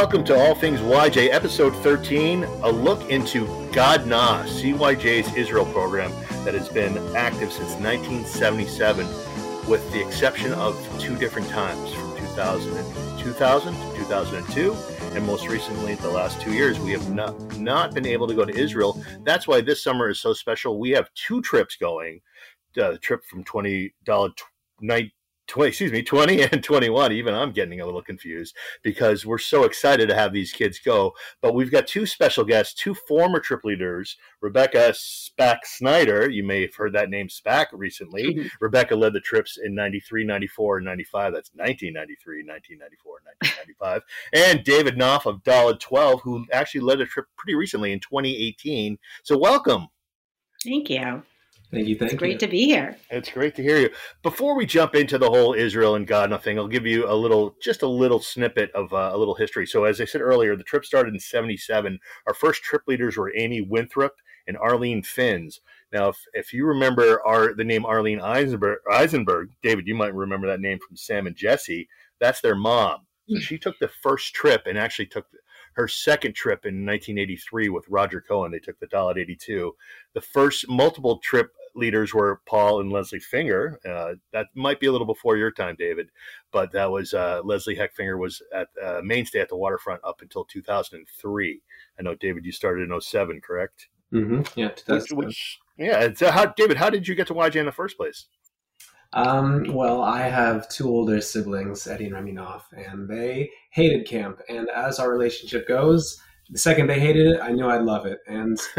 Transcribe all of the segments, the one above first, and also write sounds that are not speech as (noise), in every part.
Welcome to All Things YJ, episode 13, a look into Gadna, CYJ's Israel program that has been active since 1977, with the exception of two different times from 2000, 2000 to 2002, and most recently, the last two years, we have not, not been able to go to Israel. That's why this summer is so special. We have two trips going. Uh, the trip from $20 night 20, excuse me, 20 (laughs) and 21. Even I'm getting a little confused because we're so excited to have these kids go. But we've got two special guests, two former trip leaders, Rebecca Spack Snyder. You may have heard that name Spack recently. Mm-hmm. Rebecca led the trips in 93, 94, and 95. That's 1993, 1994, 1995. and David Knopf of Dalet 12, who actually led a trip pretty recently in 2018. So welcome. Thank you. Thank you. Thank it's great to be here. It's great to hear you. Before we jump into the whole Israel and Gadna thing, I'll give you a little, just a little snippet of uh, a little history. So, as I said earlier, the trip started in '77. Our first trip leaders were Amy Winthrop and Arlene Finns. Now, if, if you remember our the name Arlene Eisenberg, Eisenberg, David, you might remember that name from Sam and Jesse. That's their mom. So she took the first trip and actually took her second trip in 1983 with Roger Cohen. They took the Dalet 82. The first multiple trip leaders were Paul and Leslie Finger. Uh, that might be a little before your time, David, but that was uh, Leslie Heckfinger was at uh, mainstay at the waterfront up until 2003. I know, David, you started in 07, correct? Mm-hmm. Yeah, which, which, yeah. So how, David, how did you get to YJ in the first place? Um, well, I have two older siblings, Eddie and Remy Knopf, and they hated camp. And as our relationship goes, the second they hated it, I knew I'd love it, and (laughs) (laughs)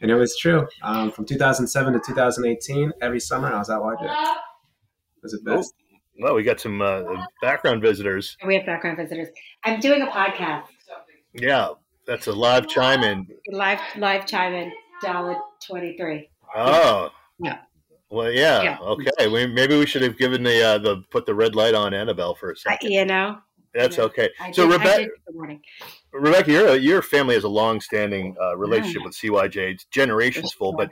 and it was true. Um, from 2007 to 2018, every summer I was at YJ. It was the best. Well, we got some uh, background visitors. We have background visitors. I'm doing a podcast. Yeah, that's a live chime in. Live live chime in. Dalet 23. Oh. Yeah. Well, yeah. yeah. Okay. We, maybe we should have given the uh, the put the red light on Annabelle for a second. you know, that's okay. so Rebecca, Rebecca, your your family has a long-standing uh, relationship with CYJ. It's generations full, but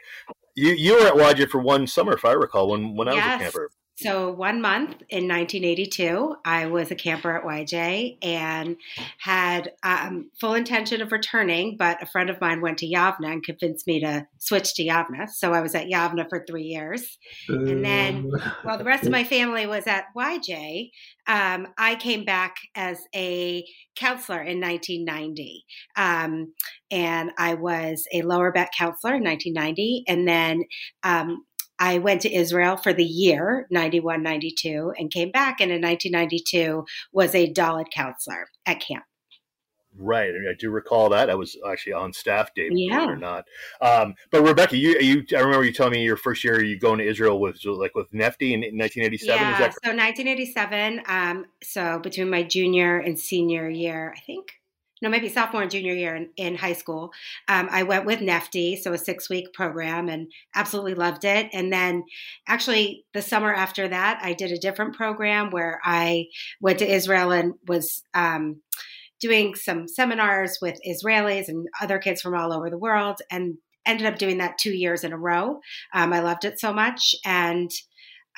you you were at YJ for one summer, if I recall, when when I was a camper. So, one month in 1982, I was a camper at YJ and had um, full intention of returning, but a friend of mine went to Yavneh and convinced me to switch to Yavneh. So, I was at Yavneh for three years. And then, while the rest of my family was at YJ, um, I came back as a counselor in 1990. Um, and I was a lower bet counselor in 1990. And then um, I went to Israel for the year 91 92 and came back and in 1992 was a Dalet counselor at camp. Right, I do recall that. I was actually on staff, Dave, yeah. or not. Um, but Rebecca, you, you, I remember you telling me your first year you going to Israel with like with NFTY in 1987. Yeah, so 1987. Um, so between my junior and senior year, I think no, maybe sophomore and junior year in, in high school. Um, I went with NFTY, so a six week program, and absolutely loved it. And then, actually, the summer after that, I did a different program where I went to Israel and was um, doing some seminars with Israelis and other kids from all over the world, and ended up doing that two years in a row. Um, I loved it so much, and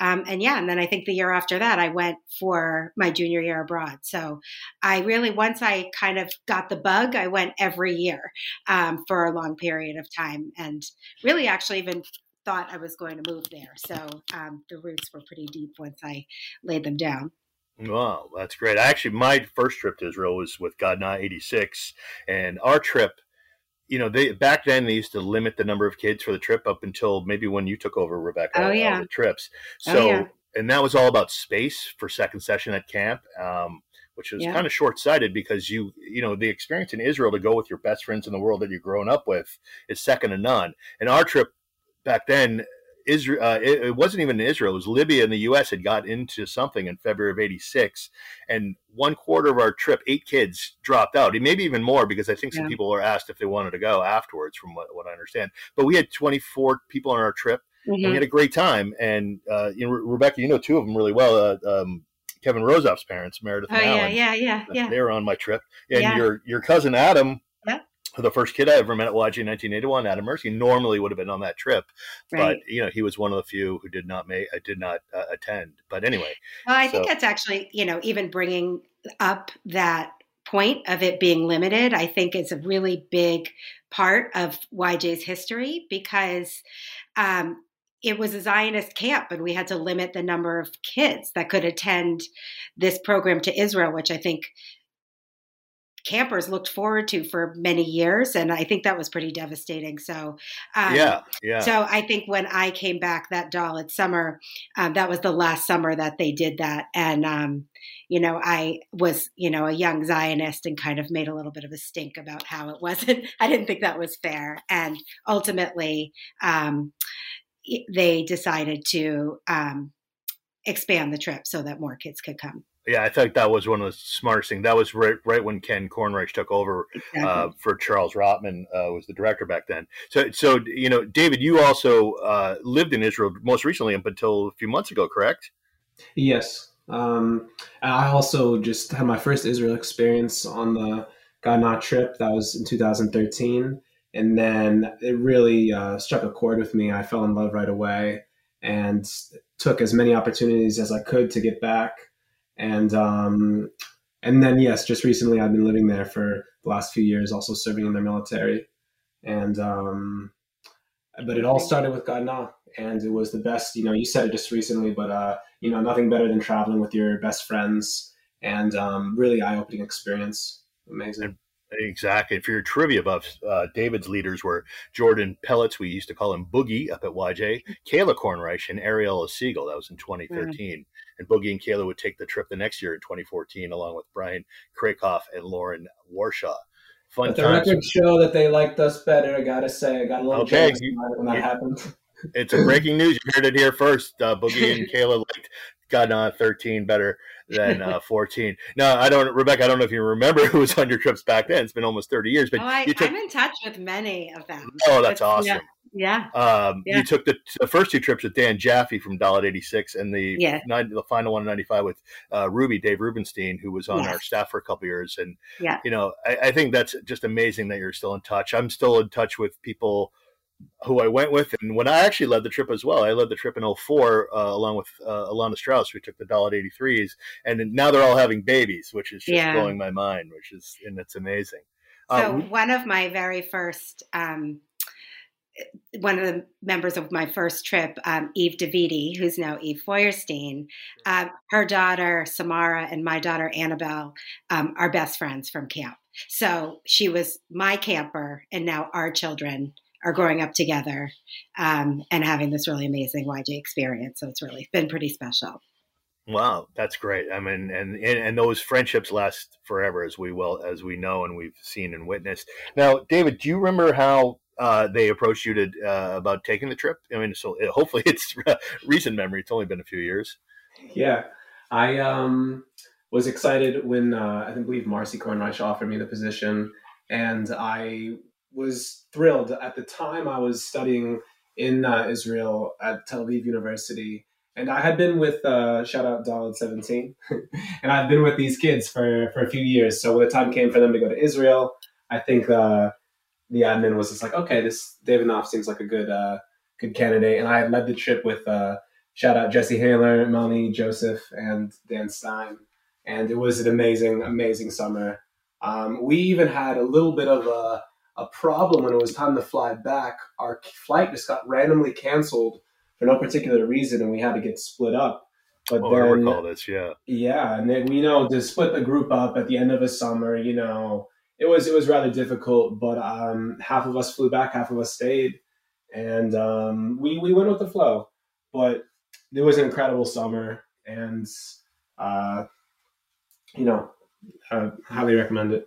um, and yeah, and then I think the year after that, I went for my junior year abroad. So I really, once I kind of got the bug, I went every year um, for a long period of time and really actually even thought I was going to move there. So um, the roots were pretty deep once I laid them down. Wow, that's great. Actually, my first trip to Israel was with God Na 86. And our trip you know, they back then they used to limit the number of kids for the trip up until maybe when you took over, Rebecca. Oh yeah, the trips. Oh, so, oh, yeah. and that was all about space for second session at camp, um, which was yeah. kind of short sighted because you, you know, the experience in Israel to go with your best friends in the world that you've grown up with is second to none. And our trip back then Israel, uh, it, it, wasn't even in Israel. It was Libya and the U.S. had got into something in February of '86, and one quarter of our trip, eight kids dropped out. Maybe even more because I think some yeah. people were asked if they wanted to go afterwards, from what, what I understand. But we had 24 people on our trip, mm-hmm. and we had a great time. And uh, you know, Rebecca, you know two of them really well. Uh, um, Kevin Rozoff's parents, Meredith. Oh yeah, yeah, yeah, yeah. They were on my trip, and yeah. your your cousin Adam the first kid I ever met at YJ in 1981, Adam Mercy, normally would have been on that trip, right. but you know he was one of the few who did not make, did not uh, attend. But anyway, well, I so. think that's actually you know even bringing up that point of it being limited, I think is a really big part of YJ's history because um, it was a Zionist camp, and we had to limit the number of kids that could attend this program to Israel, which I think campers looked forward to for many years and i think that was pretty devastating. So um, yeah yeah. so i think when i came back that Dalet summer um, that was the last summer that they did that. And um, you know i was you know a young zionist and kind of made a little bit of a stink about how it wasn't (laughs) i didn't think that was fair. And ultimately um, they decided to um, expand the trip so that more kids could come yeah, I think that was one of the smartest things. That was right, right when Ken Kornreich took over exactly. uh, for Charles Rotman uh, was the director back then. So, so you know, David, you also uh, lived in Israel most recently up until a few months ago, correct? Yes. Um, I also just had my first Israel experience on the Gadna trip. That was in 2013, and then it really uh, struck a chord with me. I fell in love right away, and took as many opportunities as I could to get back and um, and then yes, just recently I've been living there for the last few years, also serving in their military, and um, but it all started with Gadna, and it was the best. You know, you said it just recently, but uh, you know, nothing better than traveling with your best friends, and um, really eye-opening experience. Amazing. Exactly. For your trivia buffs, uh, David's leaders were Jordan Pellets, we used to call him Boogie up at YJ, Kayla Kornreich, and Ariella Siegel. That was in 2013. Mm. And Boogie and Kayla would take the trip the next year in 2014, along with Brian Krakoff and Lauren Warshaw. Fun but the times. records show that they liked us better. I gotta say, I got a little okay. You, when that happened. It's a breaking news. You heard it here first. Uh, Boogie and (laughs) Kayla liked Gadna 13 better than uh, 14. No, I don't, Rebecca. I don't know if you remember (laughs) who was on your trips back then. It's been almost 30 years, but oh, I, took, I'm in touch with many of them. Oh, that's it's, awesome. Yeah. Yeah. Um, yeah. You took the, the, first two trips with Dan Jaffe from Dalet 86 and the yeah. 90, the final one in 95 with uh, Ruby, Dave Rubenstein, who was on yes. our staff for a couple years. And, yeah. you know, I, I, think that's just amazing that you're still in touch. I'm still in touch with people who I went with. And when I actually led the trip as well, I led the trip in 04 uh, along with uh, Alana Strauss. We took the Dalet 83s. And now they're all having babies, which is just yeah. blowing my mind, which is, and it's amazing. So um, one of my very first um, one of the members of my first trip, um, Eve DeViti, who's now Eve Feuerstein, uh, her daughter Samara and my daughter Annabelle um, are best friends from camp. So she was my camper, and now our children are growing up together um, and having this really amazing YJ experience. So it's really been pretty special. Wow, that's great. I mean, and, and, and those friendships last forever, as we well as we know and we've seen and witnessed. Now, David, do you remember how uh, they approached you to uh, about taking the trip? I mean, so hopefully (laughs) it's recent memory. It's only been a few years. Yeah, I um, was excited when uh, I think believe Marcy Kornreich offered me the position, and I was thrilled. At the time, I was studying in uh, Israel at Tel Aviv University, and I had been with uh, shout out Dalet Seventeen, (laughs) and I've been with these kids for for a few years. So when the time came for them to go to Israel, I think uh, the admin was just like, okay, this David Knopf seems like a good uh, good candidate, and I led the trip with uh, shout out Jesse Haler, Melanie Joseph, and Dan Stein, and it was an amazing, amazing summer. Um, we even had a little bit of a, a problem when it was time to fly back. Our flight just got randomly canceled for no particular reason, and we had to get split up. But oh, then, I recall this, yeah, yeah, and then you know to split the group up at the end of a summer, you know it was it was rather difficult, but um, half of us flew back, half of us stayed, and um, we we went with the flow. But it was an incredible summer, and uh, you know, uh, highly recommend it.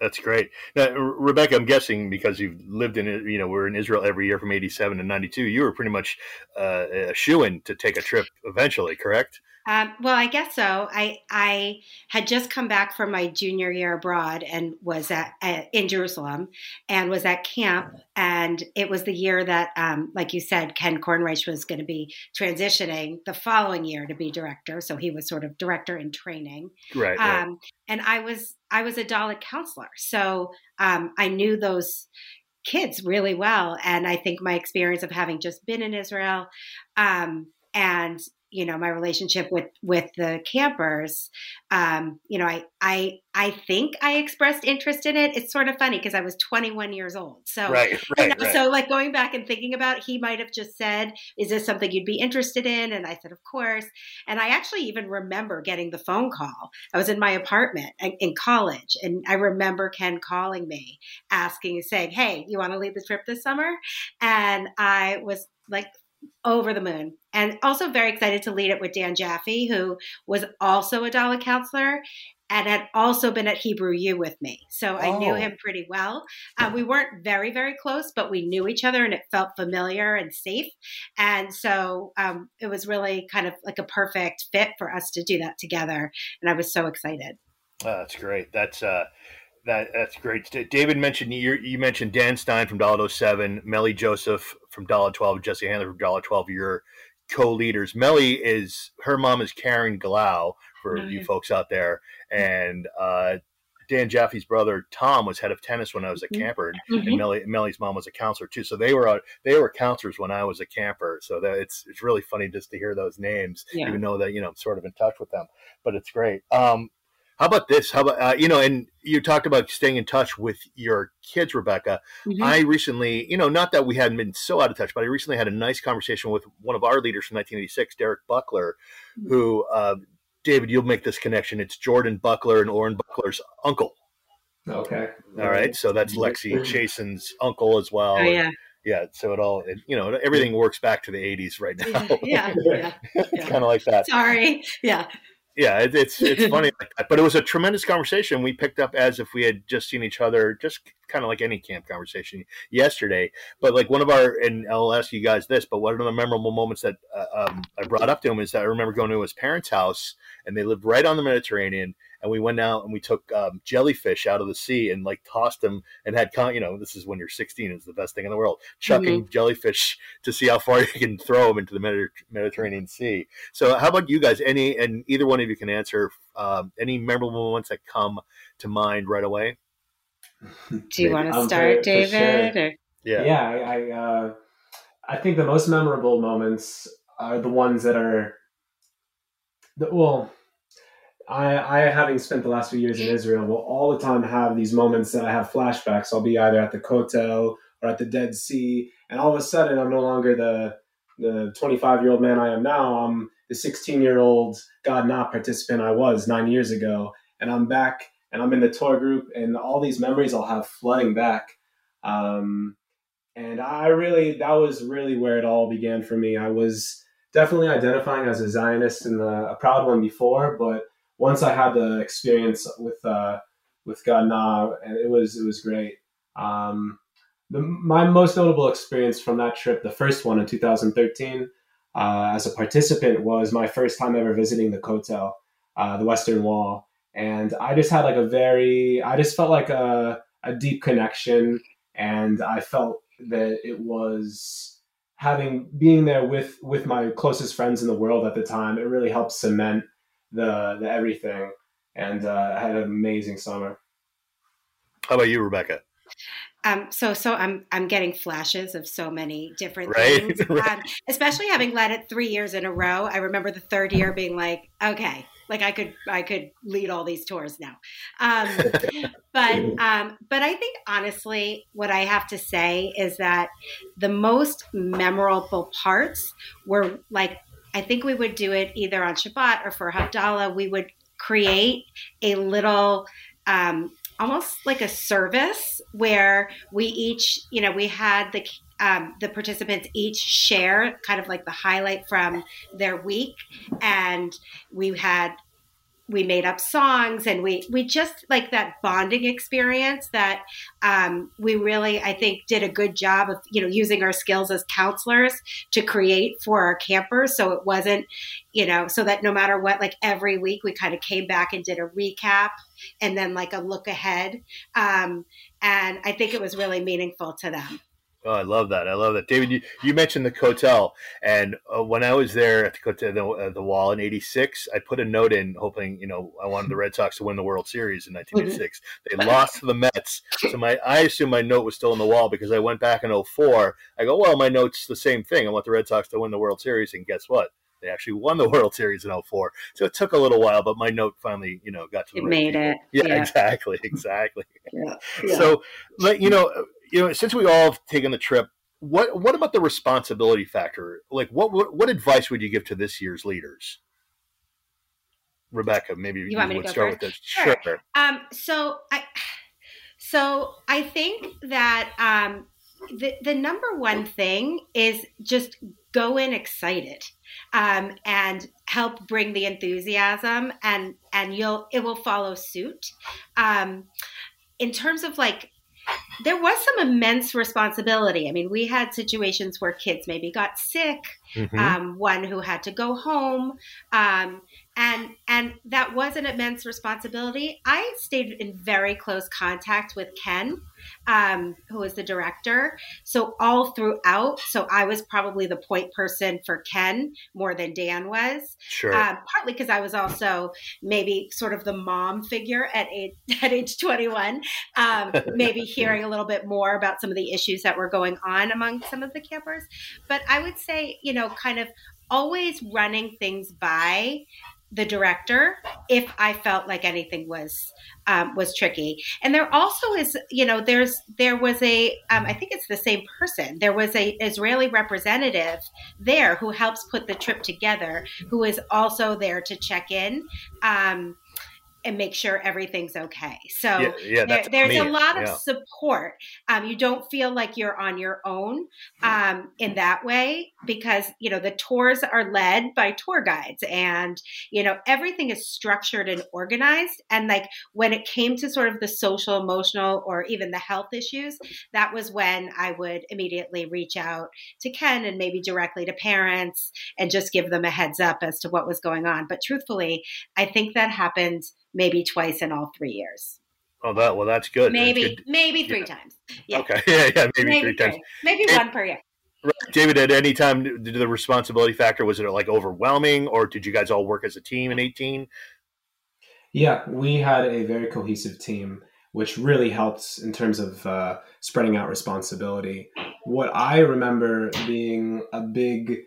That's great. Now, Rebecca, I'm guessing because you've lived in you know, we're in Israel every year from 87 to 92, you were pretty much uh, a shoe in to take a trip eventually, correct? Um, well, I guess so. I I had just come back from my junior year abroad and was at, at in Jerusalem and was at camp. And it was the year that, um, like you said, Ken Kornreich was going to be transitioning the following year to be director. So he was sort of director in training. Right. right. Um, and I was I was a Dalet counselor, so um, I knew those kids really well. And I think my experience of having just been in Israel um, and you know my relationship with with the campers um you know i i i think i expressed interest in it. It's sort of funny because i was 21 years old. So right, right, you know, right. so like going back and thinking about he might have just said is this something you'd be interested in? And i said of course. And i actually even remember getting the phone call. I was in my apartment in college and i remember ken calling me asking saying hey you want to lead the trip this summer? And i was like over the moon and also very excited to lead it with Dan Jaffe, who was also a Dalet counselor and had also been at Hebrew U with me. So I knew Oh. him pretty well. Uh, we weren't very, very close, but we knew each other and it felt familiar and safe. And so um, it was really kind of like a perfect fit for us to do that together. And I was so excited. Oh, that's great. That's uh, that that's great. David mentioned you. You mentioned Dan Stein from Dalet 07, Melly Joseph from Dalet 12, Jesse Handler from Dalet 12. Your co-leaders. Melly is her mom is Karen Glau for you folks out there, and uh, Dan Jaffe's brother Tom was head of tennis when I was a Mhm. camper, and, and Melly, Melly's mom was a counselor too. So they were uh, they were counselors when I was a camper. So that it's it's really funny just to hear those names, Yeah. even though that you know I'm sort of in touch with them. But it's great. Um, how about this? How about uh, you know? And you talked about staying in touch with your kids, Rebecca. Mhm. I recently, you know, not that we hadn't been so out of touch, but I recently had a nice conversation with one of our leaders from 1986, Derek Buckler, Mm-hmm. who, uh, David, you'll make this connection. It's Jordan Buckler and Orrin Buckler's uncle. Okay. All right, so that's Lexi Chasen's uncle as well. Oh, yeah. yeah. So it all, it, you know, everything works back to the 80s right now. Yeah. Yeah. it's (laughs) yeah. kind of like that. Sorry. Yeah. Yeah, it, it's it's (laughs) funny like that. But it was a tremendous conversation. We picked up as if we had just seen each other, just kind of like any camp conversation yesterday. But like one of our, and I'll ask you guys this, but one of the memorable moments that uh, um, I brought up to him is that I remember going to his parents' house, and they lived right on the Mediterranean. And we went out and we took um, jellyfish out of the sea and like tossed them and had, con- you know, this is when you're 16, it's the best thing in the world, chucking jellyfish to see how far (laughs) you can throw them into the Mediter- Mediterranean Sea. So, how about you guys? Any and either one of you can answer um, any memorable moments that come to mind right away. (laughs) Do you want to Um, for- start, for David? sure. Yeah, yeah, I I, uh, I think the most memorable moments are the ones that are the, well I, I having spent the last few years in Israel will all the time have these moments that I have flashbacks. I'll be either at the Kotel or at the Dead Sea, and all of a sudden I'm no longer the the 25 year old man I am now. I'm the 16 year old Gadna participant I was nine years ago, and I'm back and I'm in the tour group, and all these memories I'll have flooding back. Um, and I really, that was really where it all began for me. I was definitely identifying as a Zionist and a, proud one before, but once I had the experience with uh, with Gadna, and it was it was great. Um, the, my most notable experience from that trip, the first one in 2013, uh, as a participant, was my first time ever visiting the Kotel, uh, the Western Wall, and I just had like a very, I just felt like a a deep connection, and I felt that it was having being there with with my closest friends in the world at the time. It really helped cement the the everything, and uh, I had an amazing summer. How about you, Rebecca? Um, so, so I'm I'm getting flashes of so many different Right, things, right. (laughs) um, especially having led it three years in a row. I remember the third year being like, okay, like I could I could lead all these tours now. Um, (laughs) but um, but I think honestly, what I have to say is that the most memorable parts were like I think we would do it either on Shabbat or for Havdalah. We would create a little. Um, almost like a service where we each, you know, we had the um, the participants each share kind of like the highlight from their week, and we had we made up songs and we we just like that bonding experience that um, we really I think did a good job of you know using our skills as counselors to create for our campers. So it wasn't you know so that no matter what like every week we kind of came back and did a recap and then like a look ahead. Um, and I think it was really meaningful to them. Oh, I love that. I love that, David. You, you mentioned the Kotel, and uh, when I was there at the Kotel, the, uh, the Wall in '86, I put a note in hoping, you know, I wanted the Red Sox to win the World Series in (laughs) 1986. They lost to the Mets, so my I assume my note was still in the wall because I went back in 04. I go, well, my note's the same thing. I want the Red Sox to win the World Series, and guess what? they actually won the (laughs) World Series in 04. So it took a little while, but my note finally, you know, got to it made people. it. Yeah, yeah, (laughs) exactly, exactly. yeah. yeah. So, you know, you know, since we all have taken the trip, what what about the responsibility factor? Like, what what, what advice would you give to this year's leaders? Rebecca, maybe you, you want me to start with this. Sure. sure. Um, so I, so I think that um, the the number one thing is just go in excited um, and help bring the enthusiasm and and you'll it will follow suit um, in terms of like there was some immense responsibility. I mean, we had situations where kids maybe got sick, mm-hmm. um, one who had to go home, um, and and that was an immense responsibility. I stayed in very close contact with Ken, um, who was the director. So all throughout, so I was probably the point person for Ken more than Dan was. Sure. Um, partly because I was also maybe sort of the mom figure at age (laughs) at age twenty one. Um, maybe (laughs) hearing a little bit more about some of the issues that were going on among some of the campers. But I would say, you know, kind of always running things by the director if I felt like anything was um, was tricky. And there also is, you know, there's there was a um, I think it's the same person. There was a Israeli representative there who helps put the trip together, who is also there to check in. Um, and make sure everything's okay. So yeah, yeah, there, there's me. a lot of yeah. support. Um, you don't feel like you're on your own um, in that way because you know the tours are led by tour guides, and you know everything is structured and organized. And like when it came to sort of the social, emotional, or even the health issues, that was when I would immediately reach out to Ken and maybe directly to parents and just give them a heads up as to what was going on. But truthfully, I think that happened maybe twice in all three years. Oh, that well, that's good. Maybe, that's good. maybe three yeah. times. Yeah. Okay, (laughs) yeah, yeah, maybe, maybe three, three, times. Maybe and, one per year. David, at any time, did the responsibility factor was it like overwhelming, or did you guys all work as a team in eighteen? Yeah, we had a very cohesive team, which really helped in terms of uh, spreading out responsibility. What I remember being a big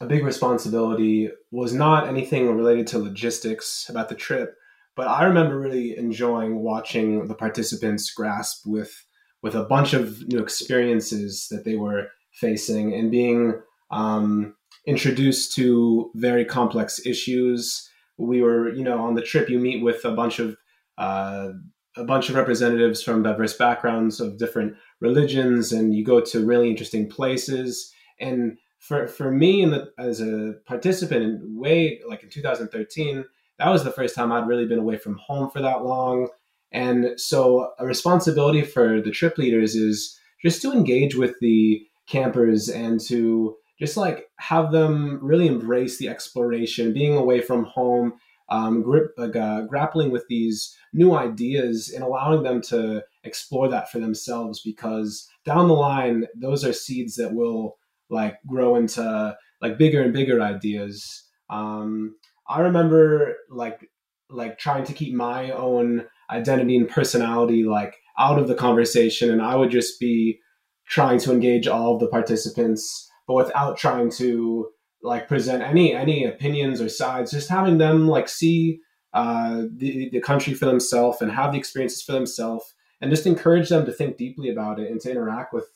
a big responsibility was not anything related to logistics about the trip, but I remember really enjoying watching the participants grasp with with a bunch of new experiences that they were facing and being um, introduced to very complex issues. We were, you know, on the trip. You meet with a bunch of uh, a bunch of representatives from diverse backgrounds of different religions, and you go to really interesting places. And for for me the, as a participant in way like in 2013 that was the first time i'd really been away from home for that long. And so a responsibility for the trip leaders is just to engage with the campers and to just like have them really embrace the exploration being away from home um, grip, like, uh, grappling with these new ideas and allowing them to explore that for themselves because down the line those are seeds that will like grow into like bigger and bigger ideas. Um, I remember like like trying to keep my own identity and personality like out of the conversation, and I would just be trying to engage all of the participants, but without trying to like present any any opinions or sides. Just having them like see uh, the the country for themselves and have the experiences for themselves, and just encourage them to think deeply about it and to interact with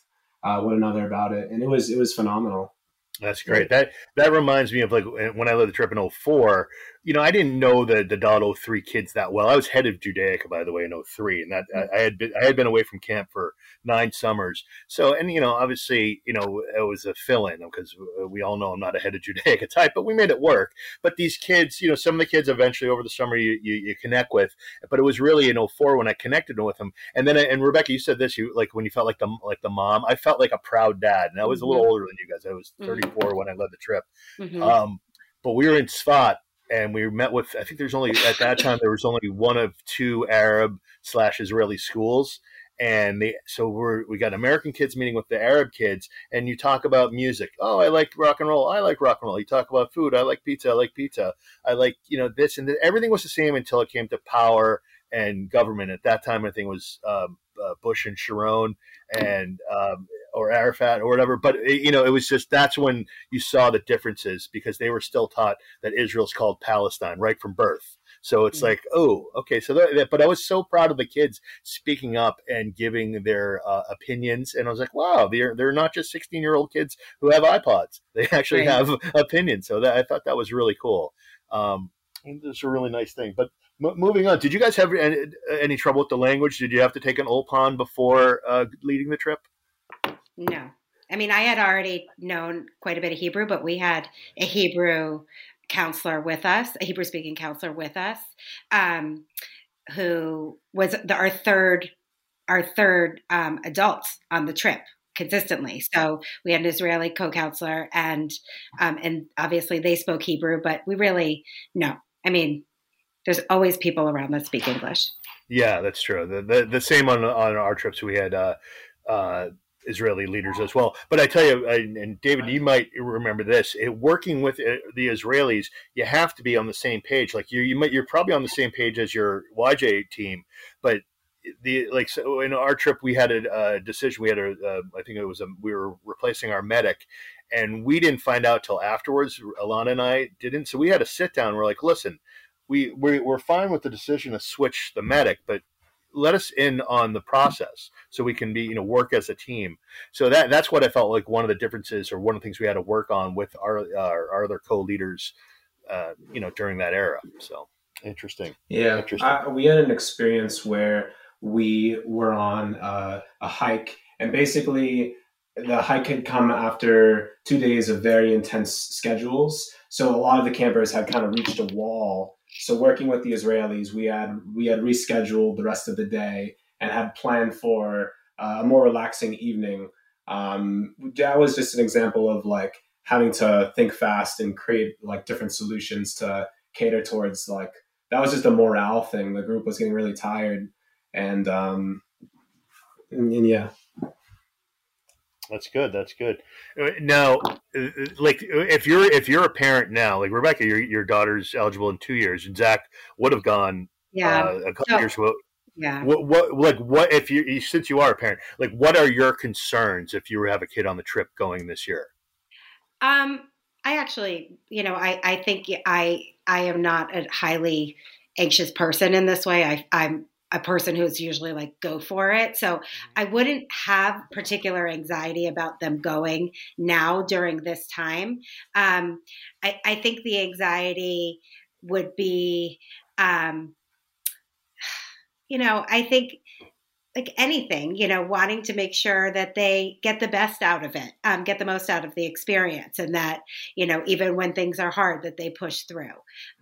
uh, one another about it, and it was it was phenomenal. That's great. That that reminds me of like when I led the trip in 04, you know, I didn't know the the dot 03 kids that well. I was head of Judaica, by the way, in 03, and that I, I had been I had been away from camp for nine summers. So, and you know, obviously, you know, it was a fill in because we all know I'm not a head of (laughs) Judaica type, but we made it work. But these kids, you know, some of the kids eventually over the summer you, you, you connect with, but it was really in 04 when I connected with them. And then, and Rebecca, you said this, you like when you felt like the like the mom, I felt like a proud dad, and I was a little mm-hmm. older than you guys. I was mm-hmm. 34 mm-hmm. when I led the trip. Mm-hmm. Um, but we were in Tzfat and we met with i think there's only at that time there was only one of two arab slash israeli schools. And they so we're we got american kids meeting with the arab kids and you talk about music. Oh i like rock and roll. I like rock and roll. You talk about food. I like pizza. I like pizza. I like you know this and everything was the same until it came to power and government. At that time i think it was um, uh, bush and sharon and um, or Arafat or whatever. But it, you know, it was just that's when you saw the differences because they were still taught that Israel's called Palestine right from birth. So it's mm-hmm. like, oh, okay. So, that, but I was so proud of the kids speaking up and giving their uh, opinions, and I was like, wow, they're they're not just sixteen year old kids who have iPods; (laughs) they actually right. have opinions. So that I thought that was really cool. Um, it's a really nice thing. But m- moving on, did you guys have any, any, trouble with the language? Did you have to take an Ulpan before uh, leading the trip? No. I mean, I had already known quite a bit of Hebrew, but we had a Hebrew counselor with us, a Hebrew speaking counselor with us, um, who was the, our third our third um, adult on the trip consistently. So we had an Israeli co-counselor, and um, and obviously they spoke Hebrew, but we really no. I mean, there's always people around that speak English. Yeah, that's true. The the, the same on on our trips. We had uh, uh, Israeli leaders as well. But I tell you, and David, you might remember this: it, working with uh, the Israelis, you have to be on the same page. Like you, you might, you're probably on the same page as your YJ team, but the like so in our trip we had a, a decision. We had a, a, I think it was a, we were replacing our medic, and we didn't find out till afterwards. Alana and I didn't, so we had a sit down. We're like, listen. We, we, we're fine with the decision to switch the medic, but let us in on the process so we can be you know work as a team. So that that's what i felt like one of the differences or one of the things we had to work on with our our, our other co-leaders uh, you know during that era. So interesting. Yeah interesting. I, we had an experience where we were on uh, a hike and basically the hike had come after two days of very intense schedules. So a lot of the campers had kind of reached a wall so working with the Israelis, we had we had rescheduled the rest of the day and had planned for uh, a more relaxing evening. Um, that was just an example of like having to think fast and create like different solutions to cater towards like that was just a morale thing. The group was getting really tired, and um, and, and yeah. That's good. That's good. Uh, now, uh, like if you're if you're a parent now, like Rebecca, your your daughter's eligible in two years, and Zach would have gone yeah uh, a couple so, years. What, yeah. What, what like what if you since you are a parent, like what are your concerns if you have a kid on the trip going this year? Um, I actually, you know, I I think I I am not a highly anxious person in this way. I I'm a person who's usually like go for it. So mm-hmm. I wouldn't have particular anxiety about them going now during this time. Um, I, I, think the anxiety would be, um, you know, I think like anything, you know, wanting to make sure that they get the best out of it, um, get the most out of the experience, and that you know, even when things are hard, that they push through.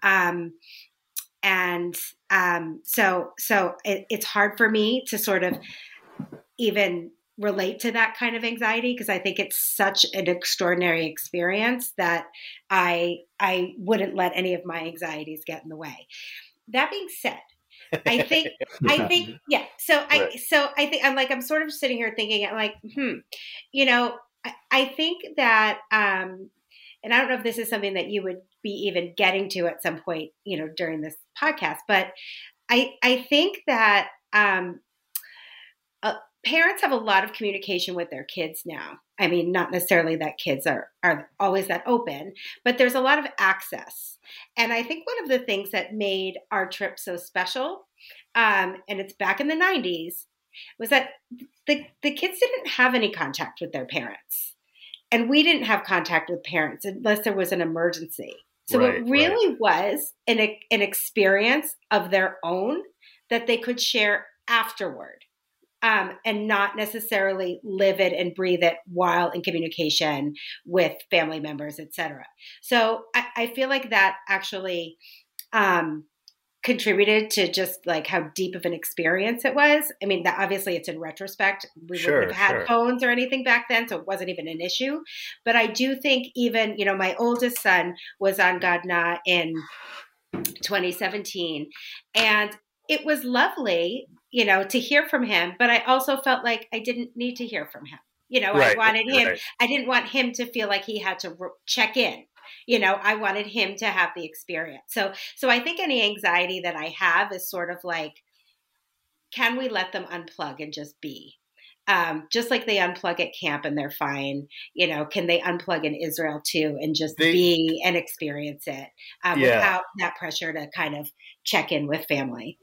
Um, and um, so so it, it's hard for me to sort of even relate to that kind of anxiety because I think it's such an extraordinary experience that I I wouldn't let any of my anxieties get in the way. That being said, I think (laughs) I think yeah. So I right. so I think I'm like I'm sort of sitting here thinking I'm like hmm, you know I, I think that um, and I don't know if this is something that you would be even getting to at some point, you know, during this podcast. But I I think that um, uh, parents have a lot of communication with their kids now. I mean, not necessarily that kids are are always that open, but there's a lot of access. And I think one of the things that made our trip so special, um, and it's back in the '90s, was that the the kids didn't have any contact with their parents and we didn't have contact with parents unless there was an emergency. So right, it really right. was an, an experience of their own that they could share afterward um, and not necessarily live it and breathe it while in communication with family members, etc. So I, I, feel like that actually um, contributed to just like how deep of an experience it was. I mean, that obviously it's in retrospect. We sure, wouldn't have had sure. phones or anything back then, so it wasn't even an issue. But I do think even, you know, my oldest son was on Gadna in 2017 and it was lovely, you know, to hear from him, but I also felt like I didn't need to hear from him. You know, right, I wanted him right. I didn't want him to feel like he had to check in you know i wanted him to have the experience so so i think any anxiety that i have is sort of like can we let them unplug and just be um, just like they unplug at camp and they're fine, you know, can they unplug in Israel too and just they, be and experience it um, yeah. without that pressure to kind of check in with family?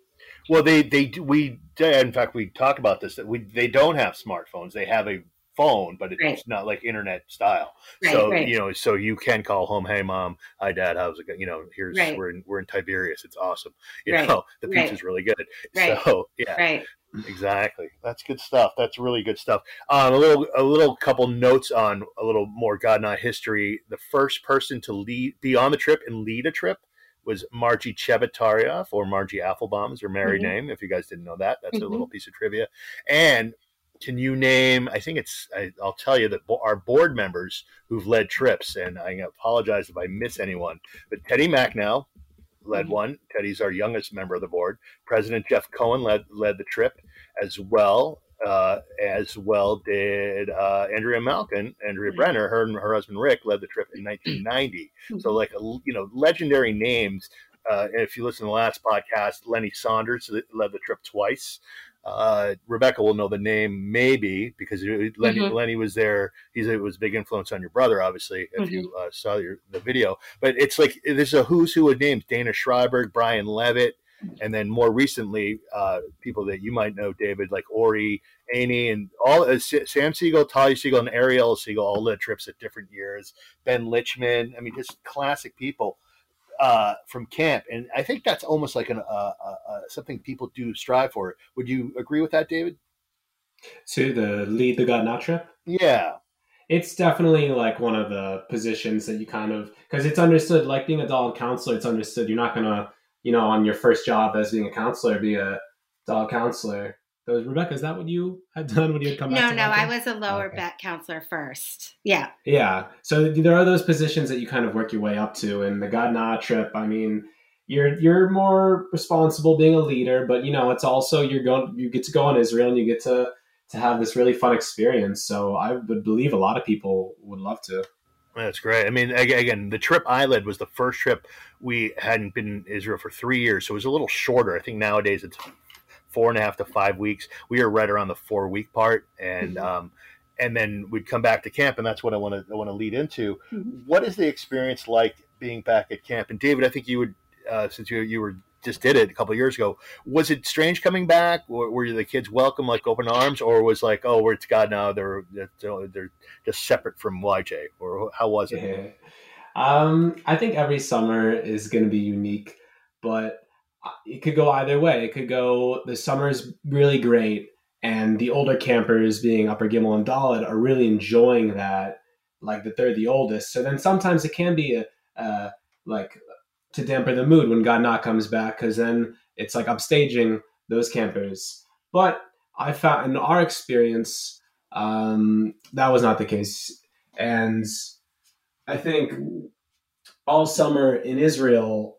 Well, they they we in fact we talk about this that we they don't have smartphones. They have a phone, but it's right. not like internet style. Right, so right. you know, so you can call home, "Hey, mom, hi, dad, how's it going?" You know, here's we're in we're in Tiberias. It's awesome. You know, the pizza's really good. So yeah, right. Exactly. That's good stuff. That's really good stuff. Um, a little, a little couple notes on a little more Gadna history. The first person to lead, be on the trip and lead a trip was Margie Chebatarioff or Margie Applebaum is her married mm-hmm. name. If you guys didn't know that, that's mm-hmm. a little piece of trivia. And can you name? I think it's. I, will tell you that our board members who've led trips, and I apologize if I miss anyone, but Teddy Macknell, led mm-hmm. one. Teddy's our youngest member of the board. President Jeff Cohen led led the trip as well. Uh, as well did uh, Andrea Malkin, Andrea mm-hmm. Brenner. Her and her husband Rick led the trip in 1990. Mm-hmm. So, like a, you know, legendary names. Uh, if you listen to the last podcast, Lenny Saunders led the trip twice. Uh, Rebecca will know the name maybe because Lenny, mm-hmm. Lenny was there. He's it was a big influence on your brother, obviously, if mm-hmm. you uh, saw your, the video. But it's like there's a who's who of names: Dana Schreiberg, Brian Levitt, and then more recently, uh, people that you might know, David, like Ori, Annie, and all uh, Sam Siegel, Talia Siegel, and Ariel Siegel all led trips at different years. Ben Lichman, I mean, just classic people uh, from camp, and I think that's almost like an, uh, uh, uh, something people do strive for. Would you agree with that, David? To the lead the Gadna trip? Yeah, it's definitely like one of the positions that you kind of because it's understood. Like being a dog counselor, it's understood. You're not gonna, you know, on your first job as being a counselor, be a dog counselor. Was Rebecca, is that what you had done when you had come back? No, no, I was a lower okay. bet counselor first. Yeah. Yeah. So there are those positions that you kind of work your way up to. And the Gadna trip, I mean, you're you're more responsible being a leader, but you know, it's also you're going you get to go on Israel and you get to to have this really fun experience. So I would believe a lot of people would love to. That's great. I mean, again, the trip I led was the first trip we hadn't been in Israel for three years, so it was a little shorter. I think nowadays it's four and a half to five weeks. We were right around the four week part, and mm-hmm. um, and then we'd come back to camp, and that's what I want to I want to lead into. Mm-hmm. What is the experience like being back at camp? And David, I think you would uh, since you you were just did it a couple years ago. Was it strange coming back? Were, were the kids welcome like open arms, or was like, oh, it's Gadna? They're they're just separate from YJ, or how was it? Yeah. Um, I think every summer is going to be unique, but it could go either way. It could go the summer's really great, and the older campers, being Upper Gimel and Dalet, are really enjoying that, like that they're the oldest. So then sometimes it can be a, like to dampen the mood when Gadna comes back, because then it's like upstaging those campers. But I found in our experience um, that was not the case, and I think all summer in Israel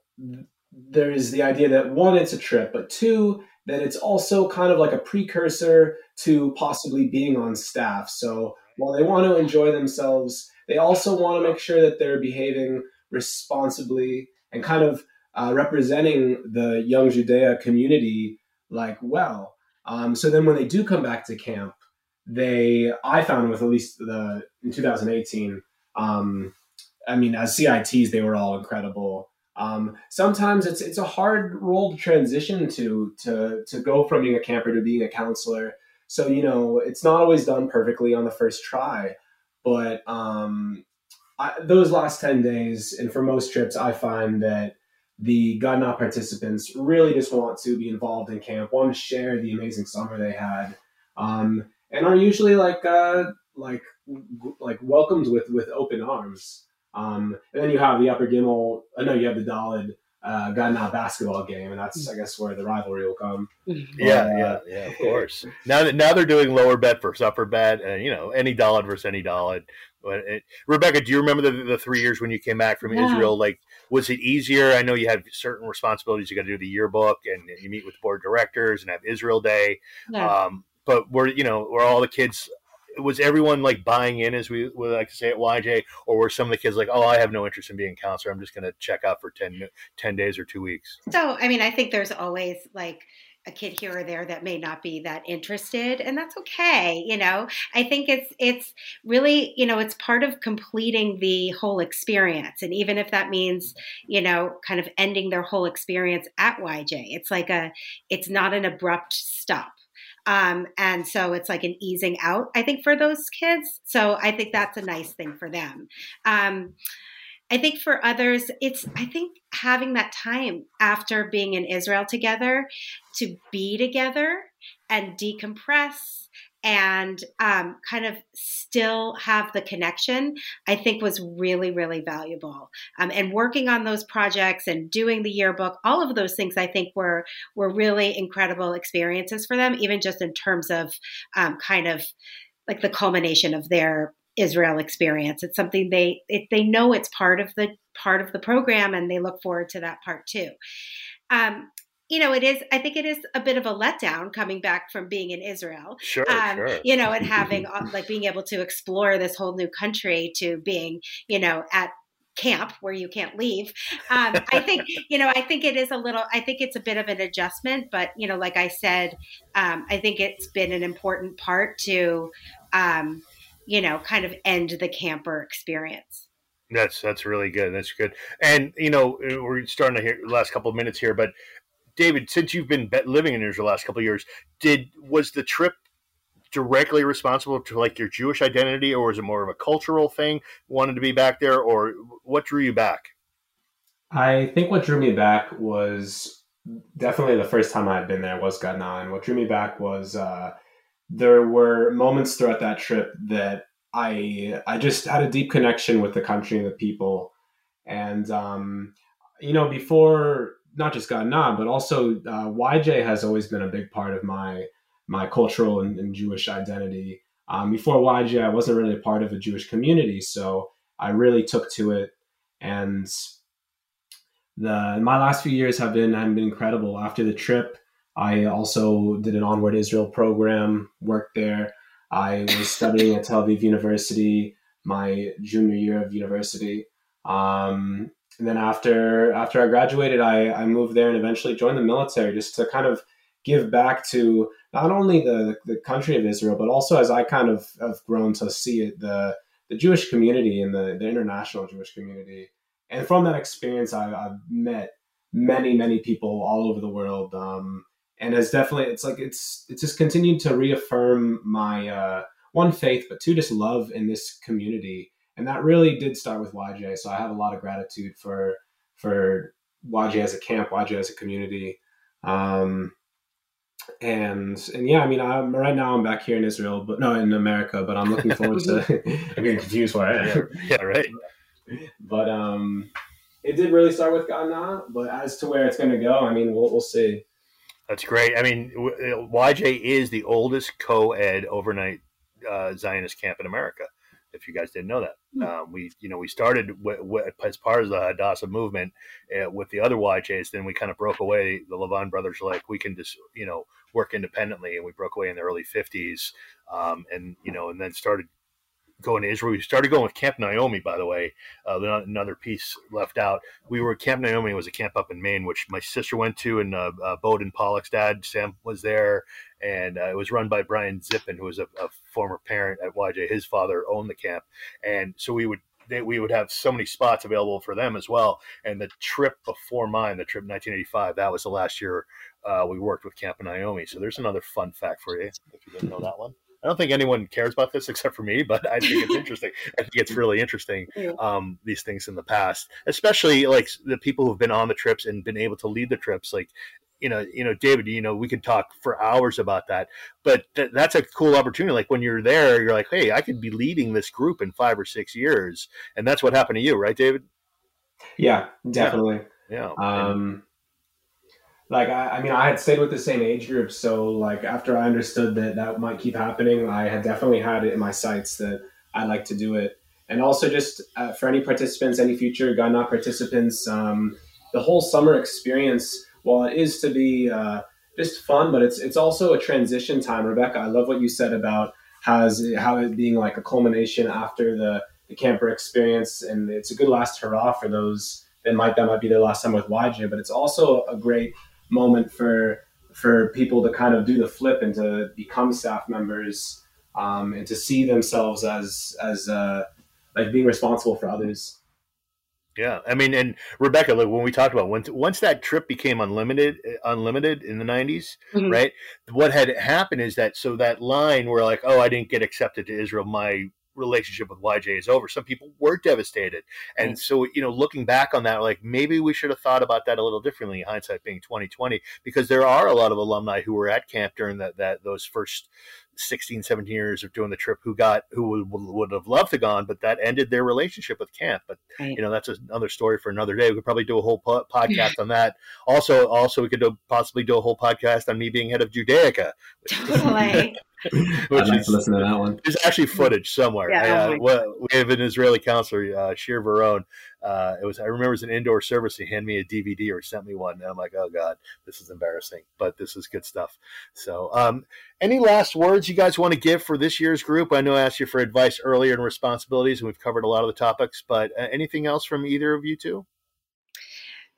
there is the idea that one, it's a trip, but two, that it's also kind of like a precursor to possibly being on staff. So while they want to enjoy themselves, they also want to make sure that they're behaving responsibly and kind of uh, representing the young Judea community like well. Um, so then when they do come back to camp, they I found with at least the in 2018. Um, I mean, as CITs, they were all incredible. Um, sometimes it's it's a hard role to transition to to to go from being a camper to being a counselor. So you know it's not always done perfectly on the first try, but um, I, those last ten days, and for most trips, I find that the Gadna participants really just want to be involved in camp, want to share the amazing summer they had, um, and are usually like uh, like like welcomed with with open arms. Um, and then you have the Upper Gimel. I know you have the Dalet uh, Gadna basketball game, and that's I guess where the rivalry will come. Yeah, but, yeah, uh, yeah, of course. now that now they're doing lower bet versus upper bet, and you know any Dalet versus any Dalet. But it, Rebecca, do you remember the, the three years when you came back from yeah. Israel? Like, was it easier? I know you had certain responsibilities. You got to do the yearbook, and you meet with board directors, and have Israel Day. Yeah. Um, but were you know were all the kids was everyone like buying in, as we would like to say at YJ, or were some of the kids like, "Oh, I have no interest in being a counselor. I'm just going to check out for 10, 10 days or two weeks." So, I mean, I think there's always like a kid here or there that may not be that interested and that's okay you know i think it's it's really you know it's part of completing the whole experience and even if that means you know kind of ending their whole experience at yj it's like a it's not an abrupt stop um, and so it's like an easing out i think for those kids. So i think that's a nice thing for them. Um, I think for others, it's, I think having that time after being in Israel together to be together and decompress and um, kind of still have the connection, I think was really, really valuable. Um, and working on those projects and doing the yearbook, all of those things, I think were were really incredible experiences for them, even just in terms of um, kind of like the culmination of their Israel experience. It's something they it, they know it's part of the part of the program, and they look forward to that part too. Um, you know, it is. I think it is a bit of a letdown coming back from being in Israel. Sure, um, sure. You know, and having (laughs) like being able to explore this whole new country to being, you know, at camp where you can't leave. Um, I think, (laughs) you know, I think it is a little, I think it's a bit of an adjustment, but, you know, like I said, um, I think it's been an important part to, um, you know, kind of end the camper experience. That's that's really good. That's good. And you know, we're starting to hear the last couple of minutes here, but David, since you've been living in Israel the last couple of years, did was the trip directly responsible to like your Jewish identity, or was it more of a cultural thing? Wanted to be back there, or what drew you back? I think what drew me back was definitely the first time I had been there was Gadna, and what drew me back was uh, there were moments throughout that trip that I I just had a deep connection with the country and the people, and um, you know before not just Gadna but also uh, YJ has always been a big part of my my cultural and, and Jewish identity. Um, before YJ, I wasn't really a part of a Jewish community, so I really took to it, and the my last few years have been have been incredible. After the trip, I also did an Onward Israel program, worked there. I was studying at Tel Aviv University my junior year of university. Um, and then after after I graduated, I, I moved there and eventually joined the military just to kind of give back to not only the, the country of Israel, but also as I kind of have grown to see it, the, the Jewish community and the, the international Jewish community. And from that experience, I, have met many, many people all over the world. Um, and has definitely it's like it's it's just continued to reaffirm my uh, one faith, but two just love in this community, and that really did start with YJ. So I have a lot of gratitude for for YJ as a camp, YJ as a community. Um, and and yeah, I mean, I'm right now I'm back here in Israel, but no, in America. But I'm looking forward to. (laughs) I'm getting confused where I am. Yeah, right. But um, it did really start with Gadna, but as to where it's going to go, I mean, we'll we'll see. That's great. I mean, YJ is the oldest co-ed overnight uh, Zionist camp in America. If you guys didn't know that, mm. um, we you know we started w- w- as part of the Hadassah movement uh, with the other YJs. Then we kind of broke away. The Levon brothers were like, we can just you know work independently, and we broke away in the early '50s, um, and you know, and then started going to Israel. We started going with Camp Naomi, by the way. Uh, another piece left out. We were Camp Naomi was a camp up in Maine, which my sister went to, and uh, uh, Bowden Pollock's dad Sam was there, and uh, it was run by Brian Zippin, who was a, a, former parent at YJ. His father owned the camp, and so we would. They, we would have so many spots available for them as well. And the trip before mine, the trip 1985, that was the last year uh, we worked with Camp Naomi. So there's another fun fact for you if you didn't know that one. I don't think anyone cares about this (laughs) except for me, but I think it's interesting. I think it's really interesting (laughs) um, these things in the past, especially like the people who've been on the trips and been able to lead the trips. Like, you know, you know, David, you know, we could talk for hours about that, but th- that's a cool opportunity. Like when you're there, you're like, hey, I could be leading this group in five or six years, and that's what happened to you, right, David? Yeah, definitely. Yeah. yeah. Um, like I, I, mean i had stayed with the same age group so like after i understood that that might keep happening i had definitely had it in my sights that i'd like to do it. And also just uh, for any participants any future Gadna participants um, the whole summer experience while it is to be uh, just fun but it's it's also a transition time rebecca. I love what you said about has how it being like a culmination after the, the camper experience and it's a good last hurrah for those that might that might be their last time with YJ, but it's also a great moment for for people to kind of do the flip and to become staff members um, and to see themselves as as uh, like being responsible for others. Yeah, I mean, and Rebecca, like when we talked about once once that trip became unlimited, unlimited in the 90s mm-hmm. right? What had happened is that so that line where like, oh, I didn't get accepted to Israel, my relationship with YJ is over. Some people were devastated, and mm-hmm. so you know, looking back on that, like maybe we should have thought about that a little differently. Hindsight being 2020, because there are a lot of alumni who were at camp during that that those first 16, 17 years of doing the trip who got who would, would have loved to gone, but that ended their relationship with camp. But right. you know that's another story for another day. We could probably do a whole po- (laughs) podcast on that. Also, also we could do, possibly do a whole podcast on me being head of Judaica. Totally. (laughs) Which I'd like is, to listen to that one. There's actually footage somewhere. Yeah, uh, oh we have an Israeli counselor, uh, Shir Varone. Uh, it was I remember it was an indoor service. He handed me a DVD or sent me one, and I'm like, oh god, this is embarrassing, but this is good stuff. So, um, any last words you guys want to give for this year's group? I know I asked you for advice earlier and responsibilities, and we've covered a lot of the topics. But uh, anything else from either of you two?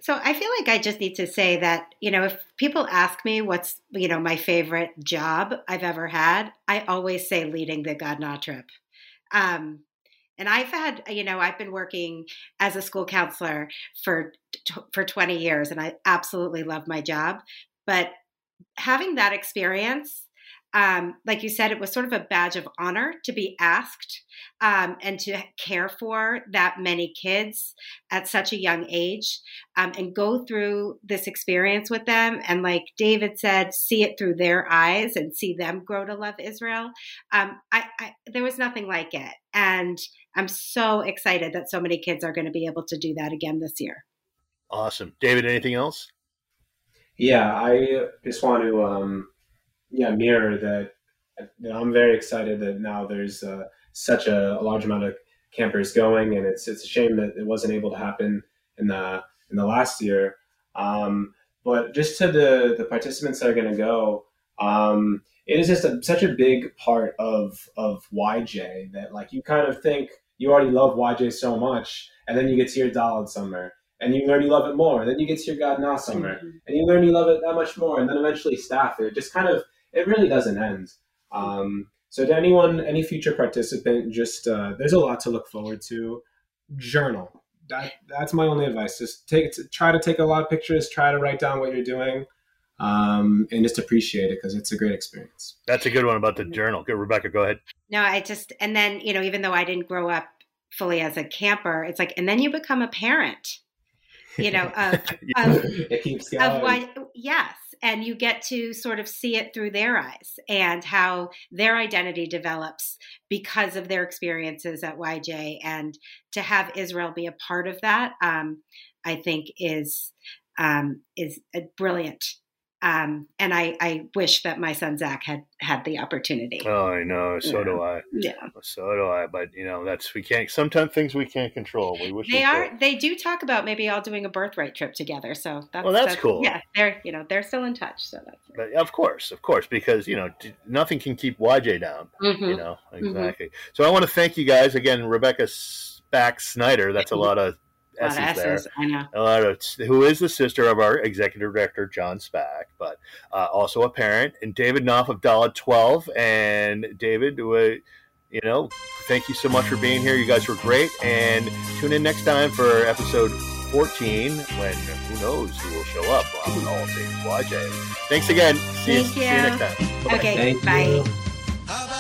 So I feel like I just need to say that, you know, if people ask me what's, you know, my favorite job I've ever had, I always say leading the God trip. Um, and I've had, uh, you know, I've been working as a school counselor for for 20 years and I absolutely love my job, but having that experience um, like you said, it was sort of a badge of honor to be asked um, and to care for that many kids at such a young age um, and go through this experience with them. And like David said, see it through their eyes and see them grow to love Israel. Um, I, I, there was nothing like it. And I'm so excited that so many kids are going to be able to do that again this year. Awesome. David, anything else? Yeah, I just want to um, yeah mirror that, that I'm very excited that now there's uh, such a, a, large amount of campers going, and it's it's a shame that it wasn't able to happen in the in the last year. Um, but just to the the participants that are going to go, um, it is just a, such a big part of of YJ that like you kind of think you already love YJ so much, and then you get to your Dalet summer, and you learn you love it more. And then you get to your Gadna summer, mm-hmm. and you learn you love it that much more. And then eventually staff it. Just kind of it really doesn't end. Um, so to anyone, any future participant, just uh, there's a lot to look forward to. Journal. That that's my only advice. Just take try to take a lot of pictures. Try to write down what you're doing. Um, and just appreciate it because it's a great experience. That's a good one about the journal. Good, Rebecca, go ahead. No, I just and then you know even though I didn't grow up fully as a camper, it's like and then you become a parent. You know, of, (laughs) of, it keeps going. Of what, yes, and you get to sort of see it through their eyes and how their identity develops because of their experiences at YJ. And to have Israel be a part of that, um, I think is um, is brilliant um, and I, I wish that my son Zach had had the opportunity. Oh, I know. So yeah. do I. Yeah. So do I. But you know, that's we can't. Sometimes things we can't control. We wish they we are. Could. They do talk about maybe all doing a birthright trip together. So that's well, that's, that's, cool. Yeah, they're you know they're still in touch. So that's. But of course, of course, because you know nothing can keep YJ down. Mm-hmm. You know mm-hmm. exactly. Mm-hmm. So I want to thank you guys again, Rebecca Spack Snyder. That's a lot of S's, S's there. I know. A lot of, who is the sister of our executive director, John Spack, but uh, also a parent, and David Knopf of Dollar 12. And David, you know, thank you so much for being here. You guys were great. And tune in next time for episode 14 when who knows who will show up on All Things YJ. Thanks again. See, thank you, you. see you next time. Bye-bye. Okay, thank bye. You.